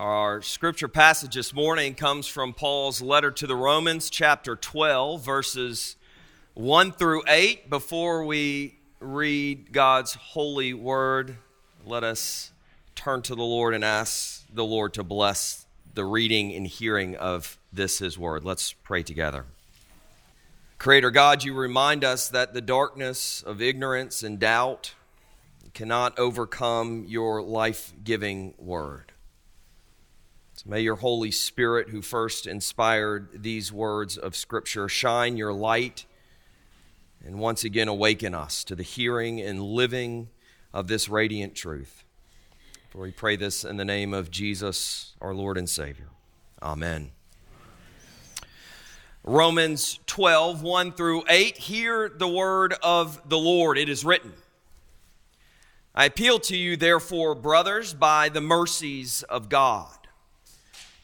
Our scripture passage this morning comes from Paul's letter to the Romans, chapter 12, verses 1 through 8. Before we read God's holy word, let us turn to the Lord and ask the Lord to bless the reading and hearing of this, his word. Let's pray together. Creator God, you remind us that the darkness of ignorance and doubt cannot overcome your life giving word. May your Holy Spirit, who first inspired these words of Scripture, shine your light and once again awaken us to the hearing and living of this radiant truth. For we pray this in the name of Jesus, our Lord and Savior. Amen. Romans 12, 1 through 8. Hear the word of the Lord. It is written. I appeal to you, therefore, brothers, by the mercies of God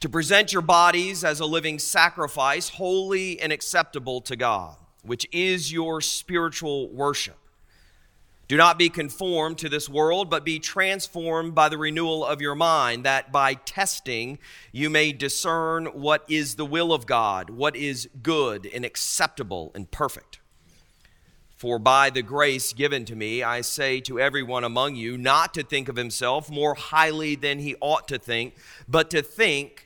to present your bodies as a living sacrifice, holy and acceptable to God, which is your spiritual worship. Do not be conformed to this world, but be transformed by the renewal of your mind, that by testing you may discern what is the will of God, what is good and acceptable and perfect. For by the grace given to me, I say to everyone among you not to think of himself more highly than he ought to think, but to think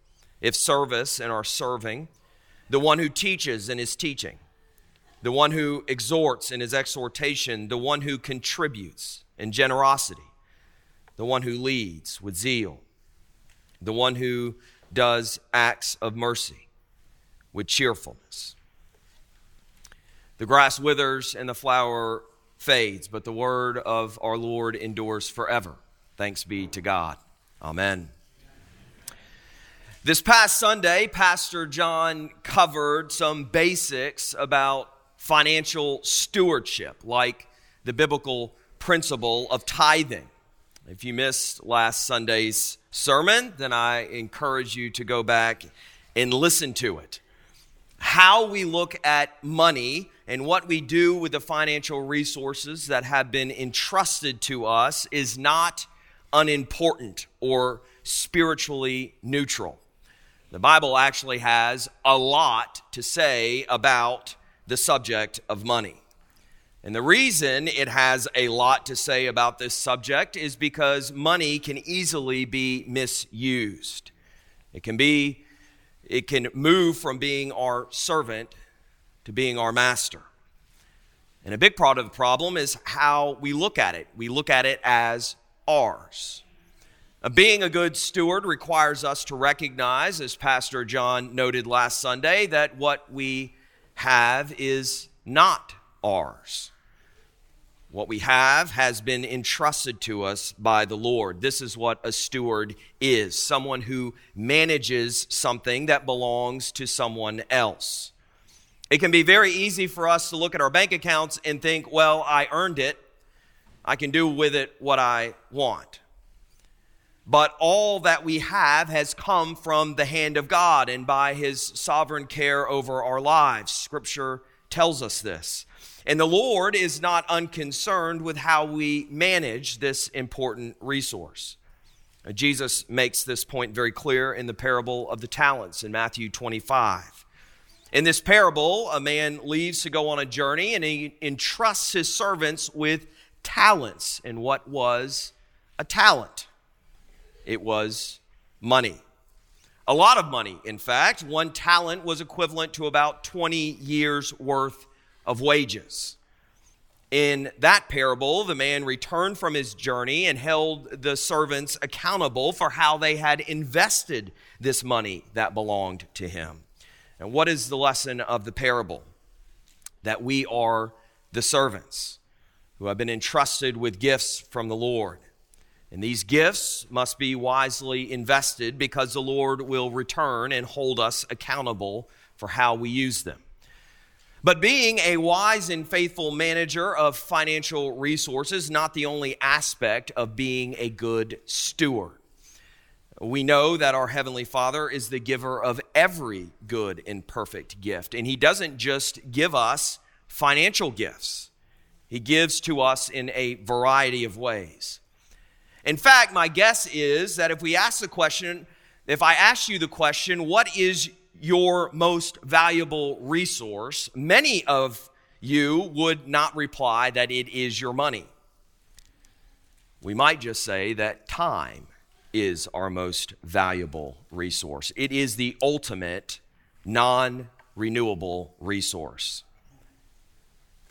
if service and our serving, the one who teaches in his teaching, the one who exhorts in his exhortation, the one who contributes in generosity, the one who leads with zeal, the one who does acts of mercy with cheerfulness. The grass withers and the flower fades, but the word of our Lord endures forever. Thanks be to God. Amen. This past Sunday, Pastor John covered some basics about financial stewardship, like the biblical principle of tithing. If you missed last Sunday's sermon, then I encourage you to go back and listen to it. How we look at money and what we do with the financial resources that have been entrusted to us is not unimportant or spiritually neutral. The Bible actually has a lot to say about the subject of money. And the reason it has a lot to say about this subject is because money can easily be misused. It can be it can move from being our servant to being our master. And a big part of the problem is how we look at it. We look at it as ours. Uh, being a good steward requires us to recognize, as Pastor John noted last Sunday, that what we have is not ours. What we have has been entrusted to us by the Lord. This is what a steward is someone who manages something that belongs to someone else. It can be very easy for us to look at our bank accounts and think, well, I earned it. I can do with it what I want but all that we have has come from the hand of God and by his sovereign care over our lives. Scripture tells us this. And the Lord is not unconcerned with how we manage this important resource. Jesus makes this point very clear in the parable of the talents in Matthew 25. In this parable, a man leaves to go on a journey and he entrusts his servants with talents. And what was a talent? It was money. A lot of money, in fact. One talent was equivalent to about 20 years' worth of wages. In that parable, the man returned from his journey and held the servants accountable for how they had invested this money that belonged to him. And what is the lesson of the parable? That we are the servants who have been entrusted with gifts from the Lord And these gifts must be wisely invested because the Lord will return and hold us accountable for how we use them. But being a wise and faithful manager of financial resources not the only aspect of being a good steward. We know that our Heavenly Father is the giver of every good and perfect gift. And He doesn't just give us financial gifts, He gives to us in a variety of ways. In fact, my guess is that if we ask the question, if I ask you the question, what is your most valuable resource? Many of you would not reply that it is your money. We might just say that time is our most valuable resource. It is the ultimate non renewable resource.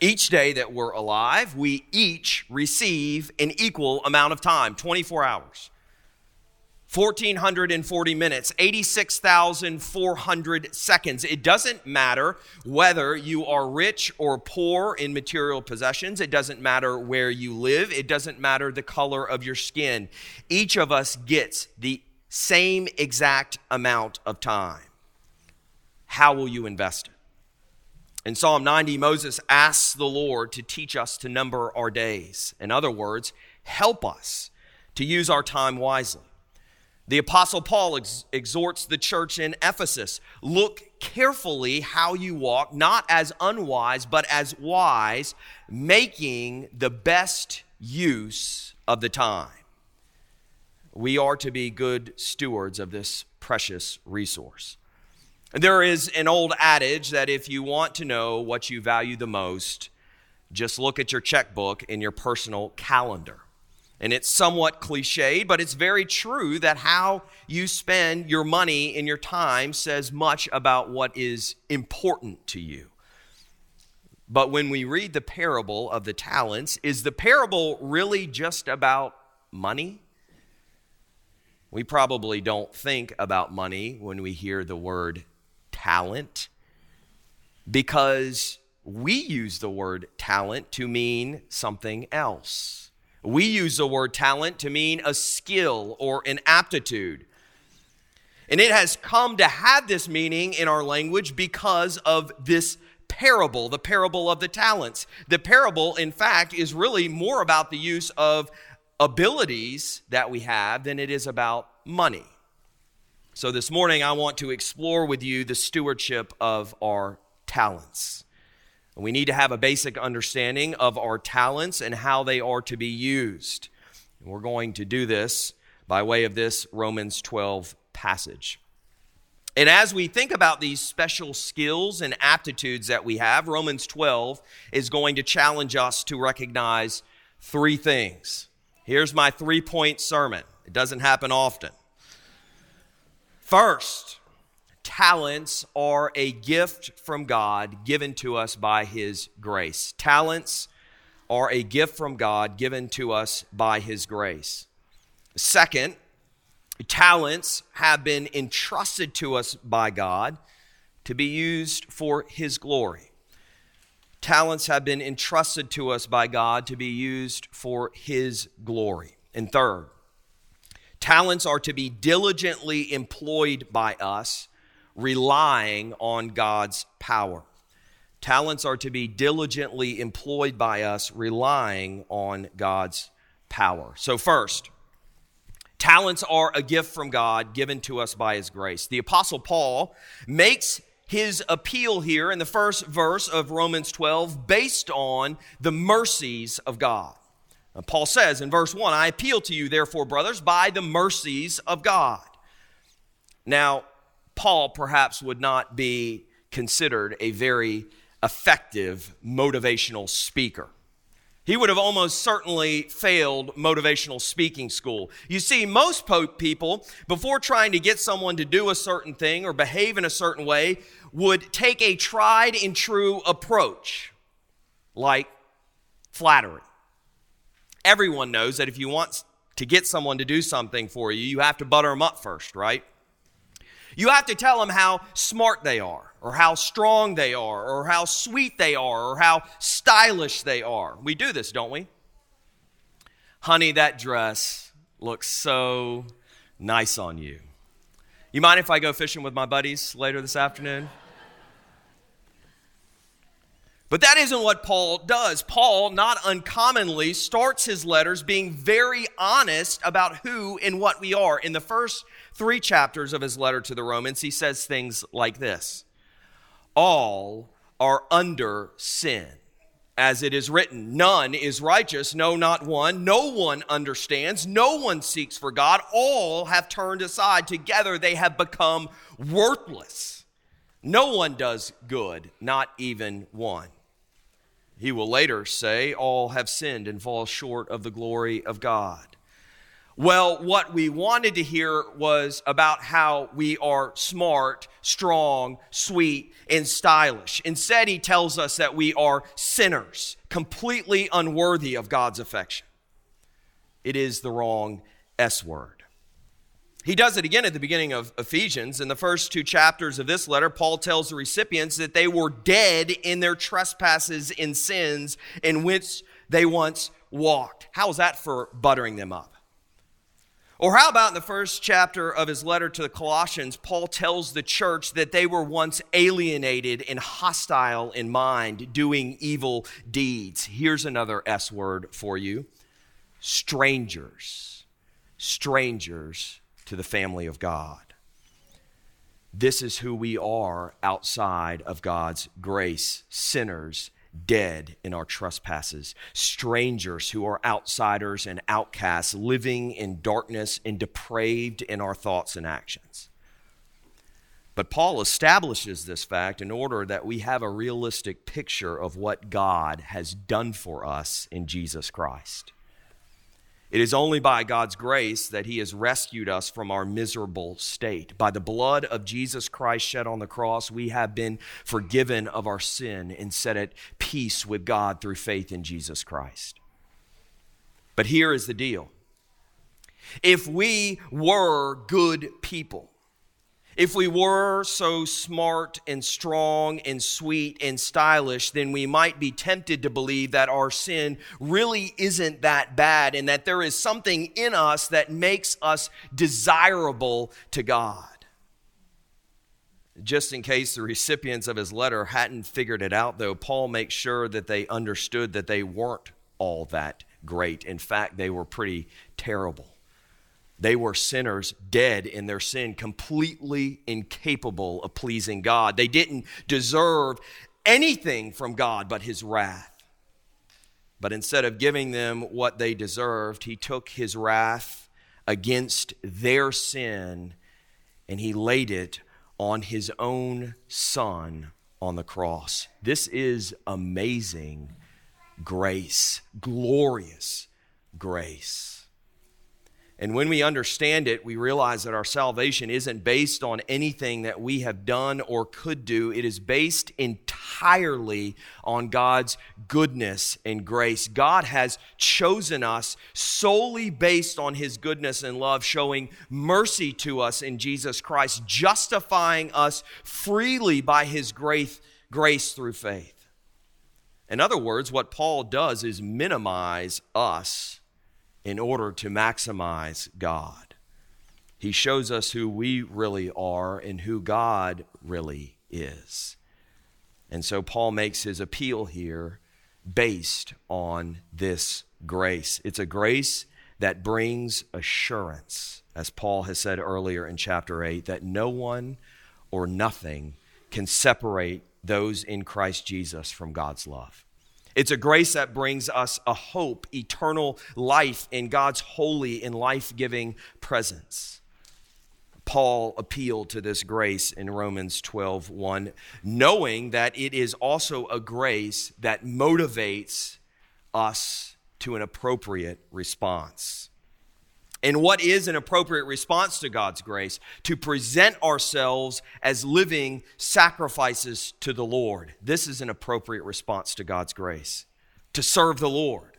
Each day that we're alive, we each receive an equal amount of time 24 hours. 1,440 minutes, 86,400 seconds. It doesn't matter whether you are rich or poor in material possessions. It doesn't matter where you live. It doesn't matter the color of your skin. Each of us gets the same exact amount of time. How will you invest it? In Psalm 90, Moses asks the Lord to teach us to number our days. In other words, help us to use our time wisely. The Apostle Paul ex- exhorts the church in Ephesus look carefully how you walk, not as unwise, but as wise, making the best use of the time. We are to be good stewards of this precious resource. There is an old adage that if you want to know what you value the most, just look at your checkbook and your personal calendar. And it's somewhat cliched, but it's very true that how you spend your money and your time says much about what is important to you. But when we read the parable of the talents, is the parable really just about money? We probably don't think about money when we hear the word talent because we use the word talent to mean something else. We use the word talent to mean a skill or an aptitude. And it has come to have this meaning in our language because of this parable, the parable of the talents. The parable, in fact, is really more about the use of abilities that we have than it is about money. So this morning, I want to explore with you the stewardship of our talents. We need to have a basic understanding of our talents and how they are to be used. And we're going to do this by way of this Romans 12 passage. And as we think about these special skills and aptitudes that we have, Romans 12 is going to challenge us to recognize three things. Here's my three point sermon. It doesn't happen often. First, talents are a gift from God given to us by His grace. Talents are a gift from God given to us by His grace. Second, talents have been entrusted to us by God to be used for His glory. Talents have been entrusted to us by God to be used for His glory. And third, talents are to be diligently employed by us relying on God's power. Talents are to be diligently employed by us, relying on God's power. So, first, talents are a gift from God given to us by His grace. The Apostle Paul makes his appeal here in the first verse of Romans 12 based on the mercies of God. Paul says in verse 1 I appeal to you, therefore, brothers, by the mercies of God. Now, Paul perhaps would not be considered a very effective motivational speaker. He would have almost certainly failed motivational speaking school. You see, most people, before trying to get someone to do a certain thing or behave in a certain way, would take a tried and true approach, like flattery. Everyone knows that if you want to get someone to do something for you, you have to butter them up first, right? You have to tell them how smart they are, or how strong they are, or how sweet they are, or how stylish they are. We do this, don't we? Honey, that dress looks so nice on you. You mind if I go fishing with my buddies later this afternoon? But that isn't what Paul does. Paul, not uncommonly, starts his letters being very honest about who and what we are. In the first three chapters of his letter to the Romans, he says things like this All are under sin. As it is written, none is righteous, no, not one. No one understands, no one seeks for God. All have turned aside. Together they have become worthless. No one does good, not even one. He will later say, All have sinned and fall short of the glory of God. Well, what we wanted to hear was about how we are smart, strong, sweet, and stylish. Instead, he tells us that we are sinners, completely unworthy of God's affection. It is the wrong S word. He does it again at the beginning of Ephesians. In the first two chapters of this letter, Paul tells the recipients that they were dead in their trespasses and sins in which they once walked. How is that for buttering them up? Or how about in the first chapter of his letter to the Colossians, Paul tells the church that they were once alienated and hostile in mind, doing evil deeds. Here's another S word for you strangers. Strangers to the family of God. This is who we are outside of God's grace sinners, dead in our trespasses, strangers who are outsiders and outcasts, living in darkness and depraved in our thoughts and actions. But Paul establishes this fact in order that we have a realistic picture of what God has done for us in Jesus Christ. It is only by God's grace that He has rescued us from our miserable state. By the blood of Jesus Christ shed on the cross, we have been forgiven of our sin and set at peace with God through faith in Jesus Christ. But here is the deal if we were good people, if we were so smart and strong and sweet and stylish, then we might be tempted to believe that our sin really isn't that bad and that there is something in us that makes us desirable to God. Just in case the recipients of his letter hadn't figured it out, though, Paul makes sure that they understood that they weren't all that great. In fact, they were pretty terrible. They were sinners, dead in their sin, completely incapable of pleasing God. They didn't deserve anything from God but his wrath. But instead of giving them what they deserved, he took his wrath against their sin and he laid it on his own son on the cross. This is amazing grace, glorious grace. And when we understand it, we realize that our salvation isn't based on anything that we have done or could do. It is based entirely on God's goodness and grace. God has chosen us solely based on his goodness and love, showing mercy to us in Jesus Christ, justifying us freely by his grace, grace through faith. In other words, what Paul does is minimize us in order to maximize God. He shows us who we really are and who God really is. And so Paul makes his appeal here based on this grace. It's a grace that brings assurance, as Paul has said earlier in chapter 8, that no one or nothing can separate those in Christ Jesus from God's love. It's a grace that brings us a hope, eternal life in God's holy and life giving presence. Paul appealed to this grace in Romans 12 1, knowing that it is also a grace that motivates us to an appropriate response. And what is an appropriate response to God's grace? To present ourselves as living sacrifices to the Lord. This is an appropriate response to God's grace. To serve the Lord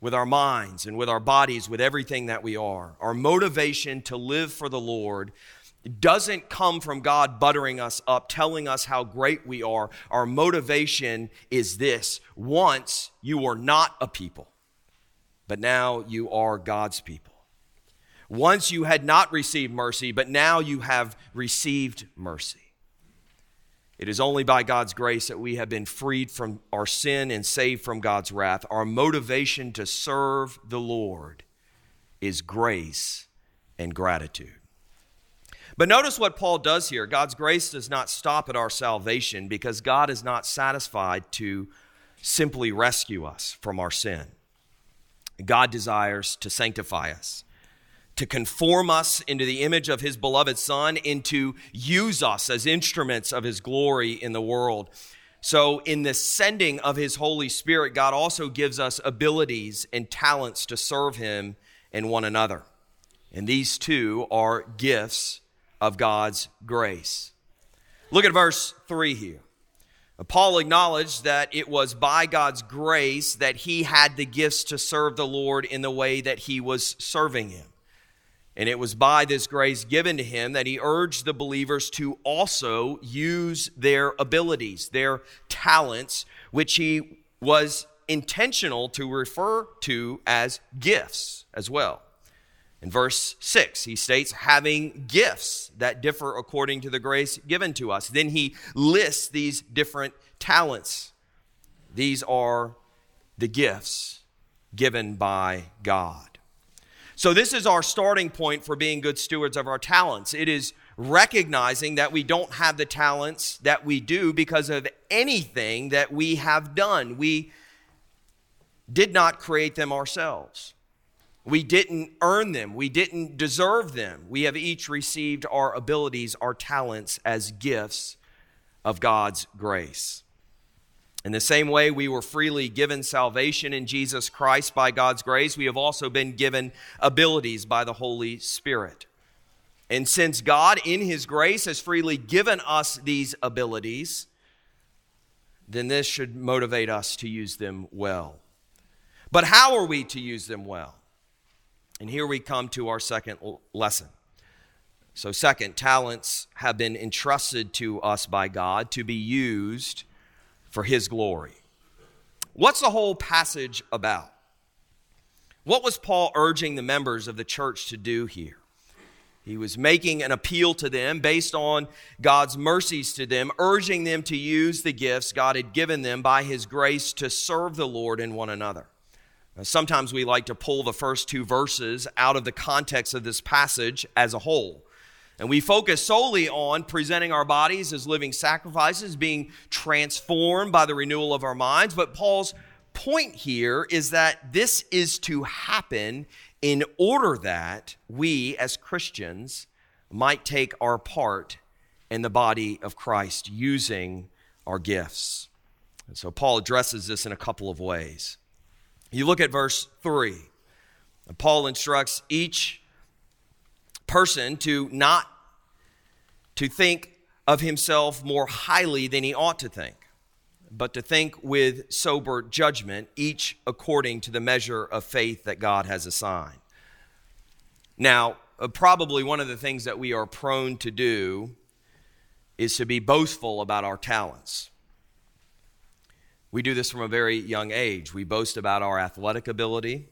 with our minds and with our bodies, with everything that we are. Our motivation to live for the Lord doesn't come from God buttering us up, telling us how great we are. Our motivation is this once you were not a people, but now you are God's people. Once you had not received mercy, but now you have received mercy. It is only by God's grace that we have been freed from our sin and saved from God's wrath. Our motivation to serve the Lord is grace and gratitude. But notice what Paul does here. God's grace does not stop at our salvation because God is not satisfied to simply rescue us from our sin. God desires to sanctify us, to conform us into the image of his beloved Son, and to use us as instruments of his glory in the world. So, in the sending of his Holy Spirit, God also gives us abilities and talents to serve him and one another. And these two are gifts of God's grace. Look at verse 3 here. Paul acknowledged that it was by God's grace that he had the gifts to serve the Lord in the way that he was serving him. And it was by this grace given to him that he urged the believers to also use their abilities, their talents, which he was intentional to refer to as gifts as well. In verse 6, he states, having gifts that differ according to the grace given to us. Then he lists these different talents. These are the gifts given by God. So, this is our starting point for being good stewards of our talents. It is recognizing that we don't have the talents that we do because of anything that we have done. We did not create them ourselves. We didn't earn them. We didn't deserve them. We have each received our abilities, our talents as gifts of God's grace. In the same way, we were freely given salvation in Jesus Christ by God's grace, we have also been given abilities by the Holy Spirit. And since God, in His grace, has freely given us these abilities, then this should motivate us to use them well. But how are we to use them well? And here we come to our second lesson. So, second, talents have been entrusted to us by God to be used for His glory. What's the whole passage about? What was Paul urging the members of the church to do here? He was making an appeal to them based on God's mercies to them, urging them to use the gifts God had given them by His grace to serve the Lord and one another. Sometimes we like to pull the first two verses out of the context of this passage as a whole. And we focus solely on presenting our bodies as living sacrifices, being transformed by the renewal of our minds. But Paul's point here is that this is to happen in order that we as Christians might take our part in the body of Christ using our gifts. And so Paul addresses this in a couple of ways. You look at verse 3. Paul instructs each person to not to think of himself more highly than he ought to think, but to think with sober judgment, each according to the measure of faith that God has assigned. Now, uh, probably one of the things that we are prone to do is to be boastful about our talents. We do this from a very young age. We boast about our athletic ability,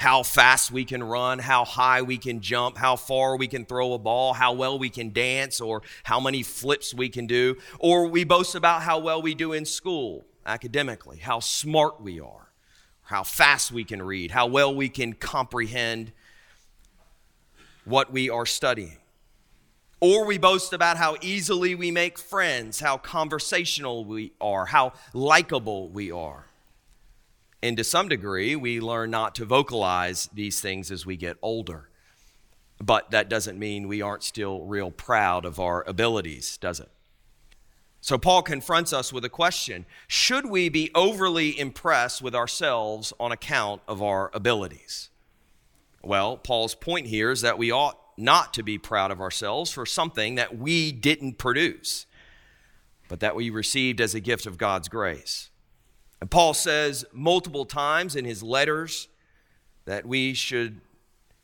how fast we can run, how high we can jump, how far we can throw a ball, how well we can dance, or how many flips we can do. Or we boast about how well we do in school academically, how smart we are, how fast we can read, how well we can comprehend what we are studying. Or we boast about how easily we make friends, how conversational we are, how likable we are. And to some degree, we learn not to vocalize these things as we get older. But that doesn't mean we aren't still real proud of our abilities, does it? So Paul confronts us with a question Should we be overly impressed with ourselves on account of our abilities? Well, Paul's point here is that we ought not to be proud of ourselves for something that we didn't produce, but that we received as a gift of God's grace. And Paul says multiple times in his letters that we should,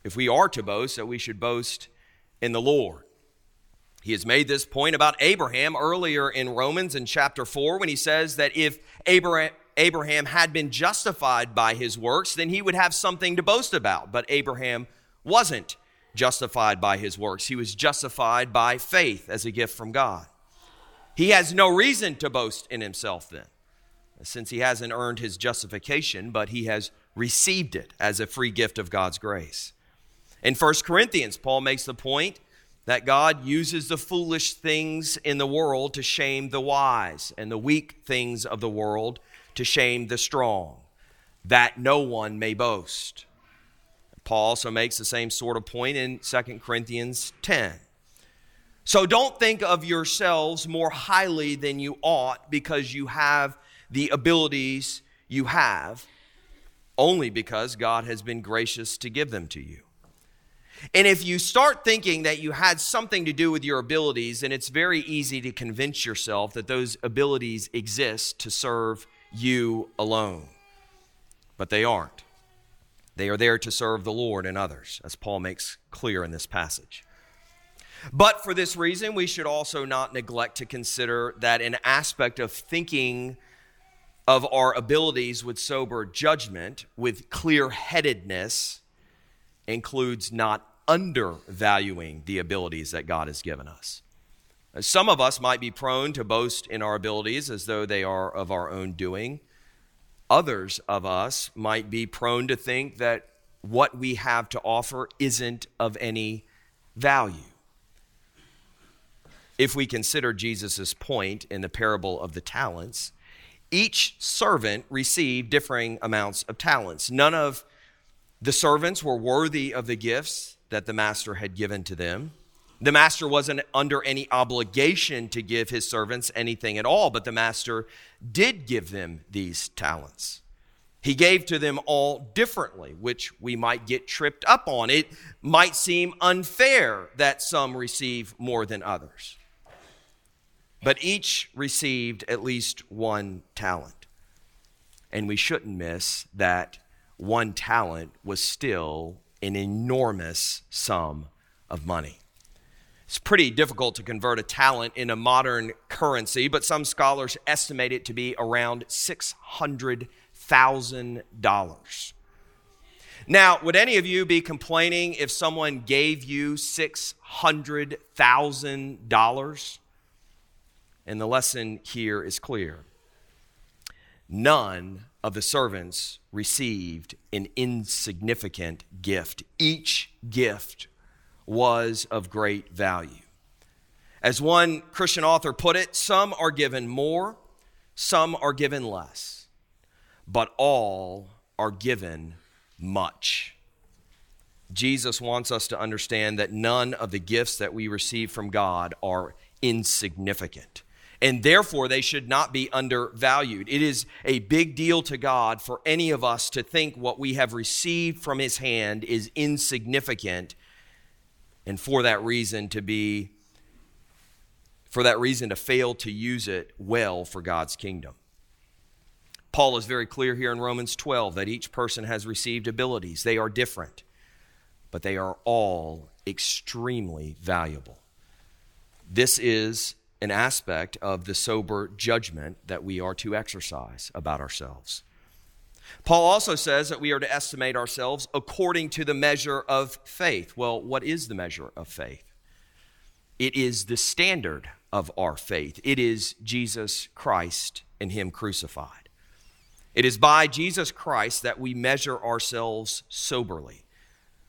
if we are to boast, that we should boast in the Lord. He has made this point about Abraham earlier in Romans in chapter 4 when he says that if Abraham, Abraham had been justified by his works, then he would have something to boast about. But Abraham wasn't justified by his works. He was justified by faith as a gift from God. He has no reason to boast in himself then, since he hasn't earned his justification, but he has received it as a free gift of God's grace. In 1 Corinthians, Paul makes the point that God uses the foolish things in the world to shame the wise, and the weak things of the world to shame the strong, that no one may boast. Paul also makes the same sort of point in 2 Corinthians 10. So don't think of yourselves more highly than you ought because you have the abilities you have, only because God has been gracious to give them to you. And if you start thinking that you had something to do with your abilities, then it's very easy to convince yourself that those abilities exist to serve you alone. But they aren't. They are there to serve the Lord and others, as Paul makes clear in this passage. But for this reason, we should also not neglect to consider that an aspect of thinking of our abilities with sober judgment, with clear headedness, includes not undervaluing the abilities that God has given us. Some of us might be prone to boast in our abilities as though they are of our own doing. Others of us might be prone to think that what we have to offer isn't of any value. If we consider Jesus' point in the parable of the talents, each servant received differing amounts of talents. None of the servants were worthy of the gifts that the master had given to them. The master wasn't under any obligation to give his servants anything at all, but the master did give them these talents. He gave to them all differently, which we might get tripped up on. It might seem unfair that some receive more than others. But each received at least one talent. And we shouldn't miss that one talent was still an enormous sum of money. It's pretty difficult to convert a talent in a modern currency, but some scholars estimate it to be around $600,000. Now, would any of you be complaining if someone gave you $600,000? And the lesson here is clear. None of the servants received an insignificant gift. Each gift was of great value. As one Christian author put it, some are given more, some are given less, but all are given much. Jesus wants us to understand that none of the gifts that we receive from God are insignificant and therefore they should not be undervalued. It is a big deal to God for any of us to think what we have received from His hand is insignificant, and for that reason to be, for that reason to fail to use it well for God's kingdom. Paul is very clear here in Romans 12 that each person has received abilities. They are different, but they are all extremely valuable. This is an aspect of the sober judgment that we are to exercise about ourselves. Paul also says that we are to estimate ourselves according to the measure of faith. Well, what is the measure of faith? It is the standard of our faith. It is Jesus Christ and Him crucified. It is by Jesus Christ that we measure ourselves soberly.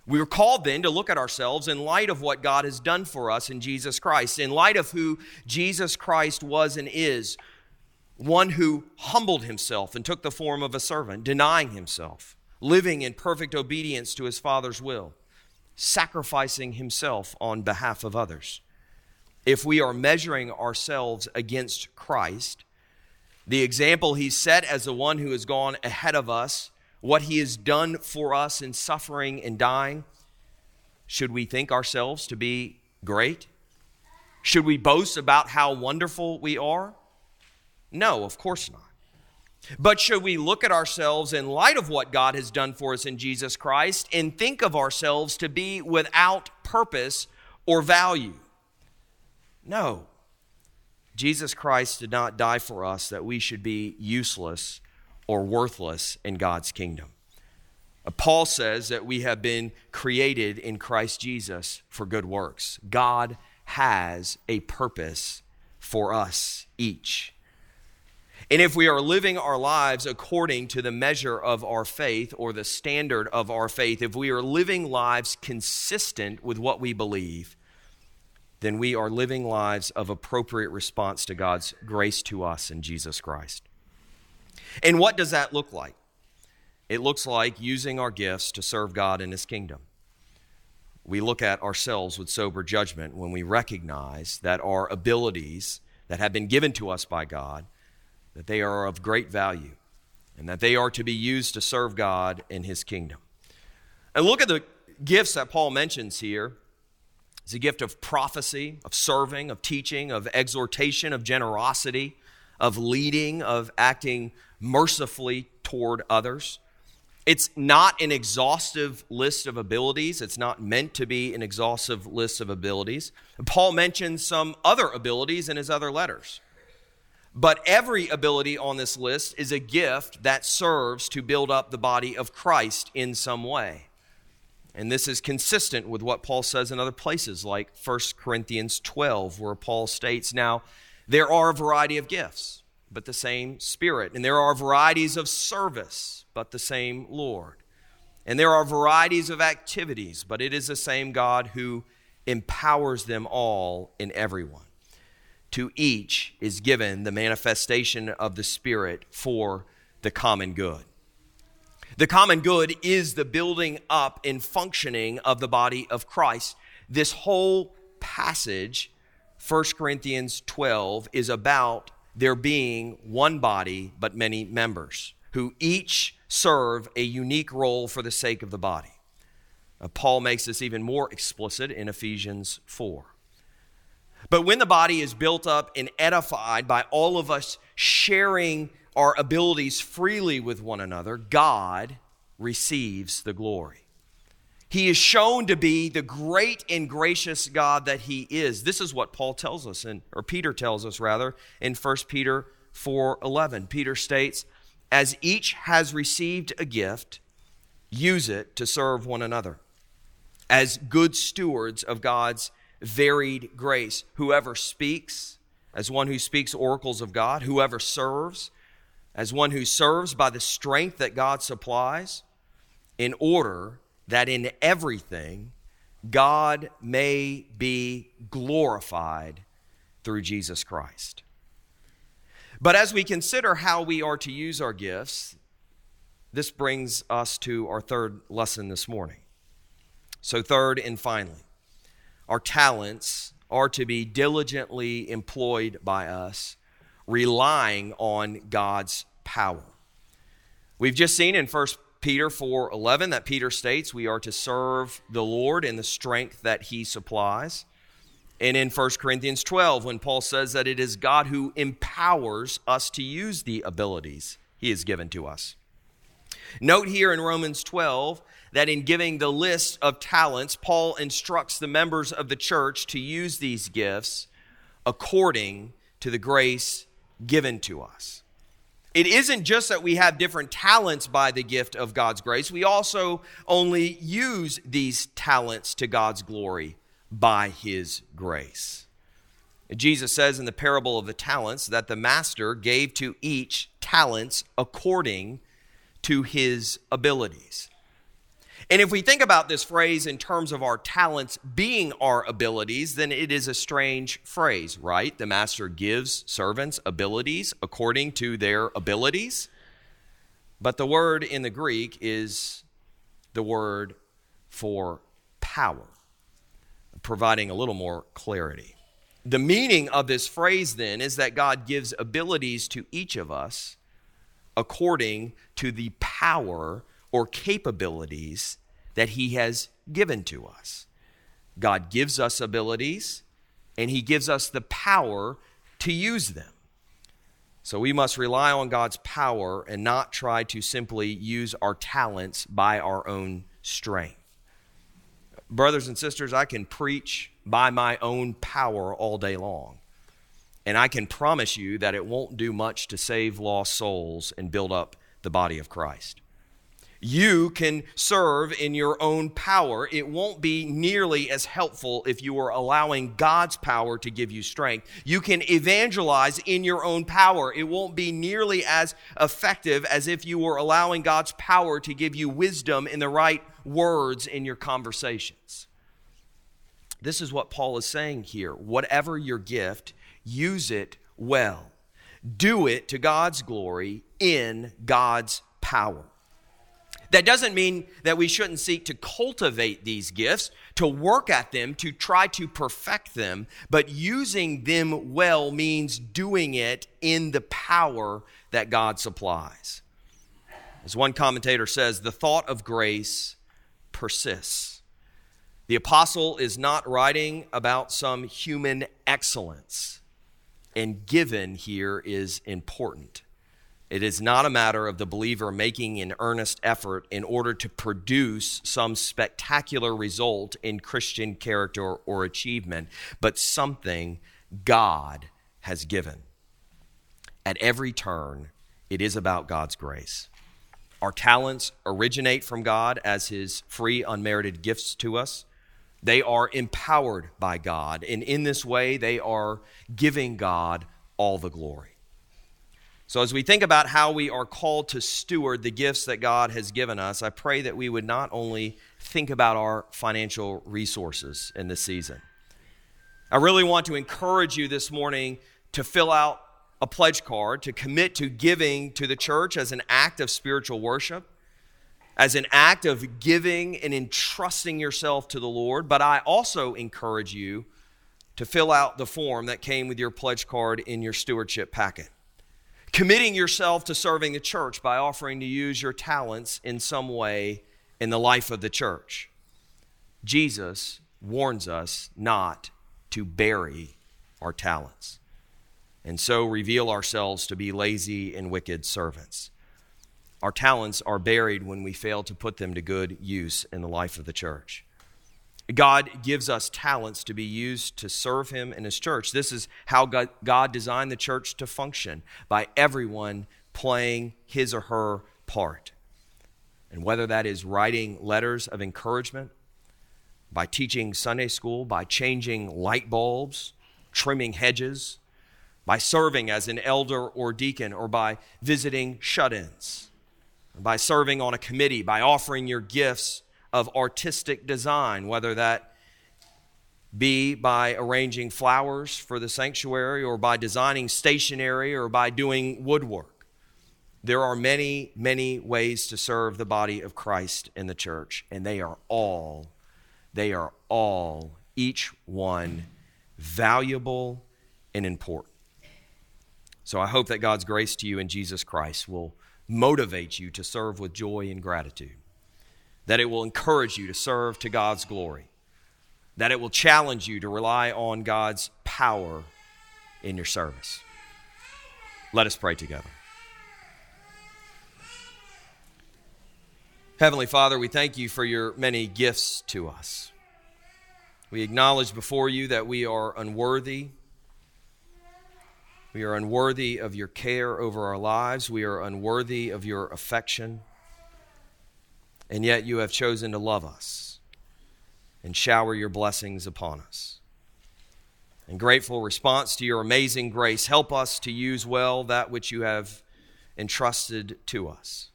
We are called then to look at ourselves in light of what God has done for us in Jesus Christ, in light of who Jesus Christ was and is, one who humbled himself and took the form of a servant, denying himself, living in perfect obedience to his Father's will, sacrificing himself on behalf of others. If we are measuring ourselves against Christ, the example he set as the one who has gone ahead of us, what he has done for us in suffering and dying, should we think ourselves to be great? Should we boast about how wonderful we are? No, of course not. But should we look at ourselves in light of what God has done for us in Jesus Christ and think of ourselves to be without purpose or value? No. Jesus Christ did not die for us that we should be useless or worthless in God's kingdom. Uh, Paul says that we have been created in Christ Jesus for good works. God has a purpose for us each. And if we are living our lives according to the measure of our faith or the standard of our faith, if we are living lives consistent with what we believe, then we are living lives of appropriate response to God's grace to us in Jesus Christ. And what does that look like? It looks like using our gifts to serve God in His kingdom. We look at ourselves with sober judgment when we recognize that our abilities that have been given to us by God that they are of great value and that they are to be used to serve God in his kingdom. And look at the gifts that Paul mentions here. It's a gift of prophecy, of serving, of teaching, of exhortation, of generosity, of leading, of acting mercifully toward others. It's not an exhaustive list of abilities. It's not meant to be an exhaustive list of abilities. Paul mentions some other abilities in his other letters. But every ability on this list is a gift that serves to build up the body of Christ in some way. And this is consistent with what Paul says in other places, like 1 Corinthians 12, where Paul states, Now, there are a variety of gifts, but the same Spirit. And there are varieties of service, but the same Lord. And there are varieties of activities, but it is the same God who empowers them all in everyone to each is given the manifestation of the Spirit for the common good. The common good is the building up and functioning of the body of Christ. This whole passage, 1 Corinthians 12, is about there being one body but many members who each serve a unique role for the sake of the body. Paul makes this even more explicit in Ephesians 4. But when the body is built up and edified by all of us sharing our abilities freely with one another, God receives the glory. He is shown to be the great and gracious God that he is. This is what Paul tells us in, or Peter tells us rather in 1 Peter 4:11. Peter states, "As each has received a gift, use it to serve one another as good stewards of God's varied grace. Whoever speaks, as one who speaks oracles of God, whoever serves, as one who serves by the strength that God supplies, in order that in everything God may be glorified through Jesus Christ. But as we consider how we are to use our gifts, this brings us to our third lesson this morning. So, third and finally, our talents are to be diligently employed by us, relying on God's power. We've just seen in 1 Peter 4:11 that Peter states we are to serve the Lord in the strength that he supplies. And in 1 Corinthians 12 when Paul says that it is God who empowers us to use the abilities he has given to us. Note here in Romans 12 that in giving the list of talents, Paul instructs the members of the church to use these gifts according to the grace given to us. It isn't just that we have different talents by the gift of God's grace, we also only use these talents to God's glory by His grace. Jesus says in the parable of the talents that the master gave to each talents according to his abilities. And if we think about this phrase in terms of our talents being our abilities, then it is a strange phrase, right? The master gives servants abilities according to their abilities. But the word in the Greek is the word for power, providing a little more clarity. The meaning of this phrase then is that God gives abilities to each of us according to the power or capabilities that He has given to us. God gives us abilities, and He gives us the power to use them. So we must rely on God's power and not try to simply use our talents by our own strength. Brothers and sisters, I can preach by my own power all day long. And I can promise you that it won't do much to save lost souls and build up the body of Christ. You can serve in your own power. It won't be nearly as helpful if you are allowing God's power to give you strength. You can evangelize in your own power. It won't be nearly as effective as if you were allowing God's power to give you wisdom in the right words in your conversations. This is what Paul is saying here. Whatever your gift, use it well. Do it to God's glory in God's power. That doesn't mean that we shouldn't seek to cultivate these gifts, to work at them, to try to perfect them, but using them well means doing it in the power that God supplies. As one commentator says, the thought of grace persists. The apostle is not writing about some human excellence, and given here is important. It is not a matter of the believer making an earnest effort in order to produce some spectacular result in Christian character or achievement, but something God has given. At every turn, it is about God's grace. Our talents originate from God as His free, unmerited gifts to us. They are empowered by God, and in this way, they are giving God all the glory. So, as we think about how we are called to steward the gifts that God has given us, I pray that we would not only think about our financial resources in this season. I really want to encourage you this morning to fill out a pledge card, to commit to giving to the church as an act of spiritual worship, as an act of giving and entrusting yourself to the Lord. But I also encourage you to fill out the form that came with your pledge card in your stewardship packet committing yourself to serving the church by offering to use your talents in some way in the life of the church. Jesus warns us not to bury our talents and so reveal ourselves to be lazy and wicked servants. Our talents are buried when we fail to put them to good use in the life of the church. God gives us talents to be used to serve Him and His church. This is how God, designed the church to function by everyone playing his or her part. And whether that is writing letters of encouragement, by teaching Sunday school, by changing light bulbs, trimming hedges, by serving as an elder or deacon, or by visiting shut ins, by serving on a committee, by offering your gifts of artistic design, whether that be by arranging flowers for the sanctuary or by designing stationery or by doing woodwork. There are many, many ways to serve the body of Christ in the church, and they are all, they are all, each one, valuable and important. So I hope that God's grace to you in Jesus Christ will motivate you to serve with joy and gratitude that it will encourage you to serve to God's glory, that it will challenge you to rely on God's power in your service. Let us pray together. Heavenly Father, we thank you for your many gifts to us. We acknowledge before you that we are unworthy. We are unworthy of your care over our lives. We are unworthy of your affection and yet you have chosen to love us and shower your blessings upon us. In grateful response to your amazing grace, help us to use well that which you have entrusted to us.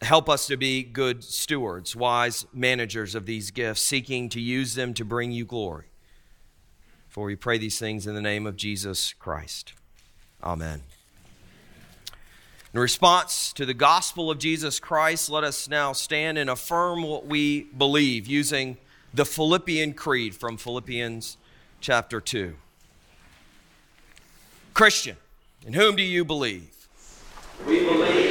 Help us to be good stewards, wise managers of these gifts, seeking to use them to bring you glory. For we pray these things in the name of Jesus Christ. Amen. In response to the gospel of Jesus Christ, let us now stand and affirm what we believe using the Philippian Creed from Philippians chapter 2. Christian, in whom do you believe? We believe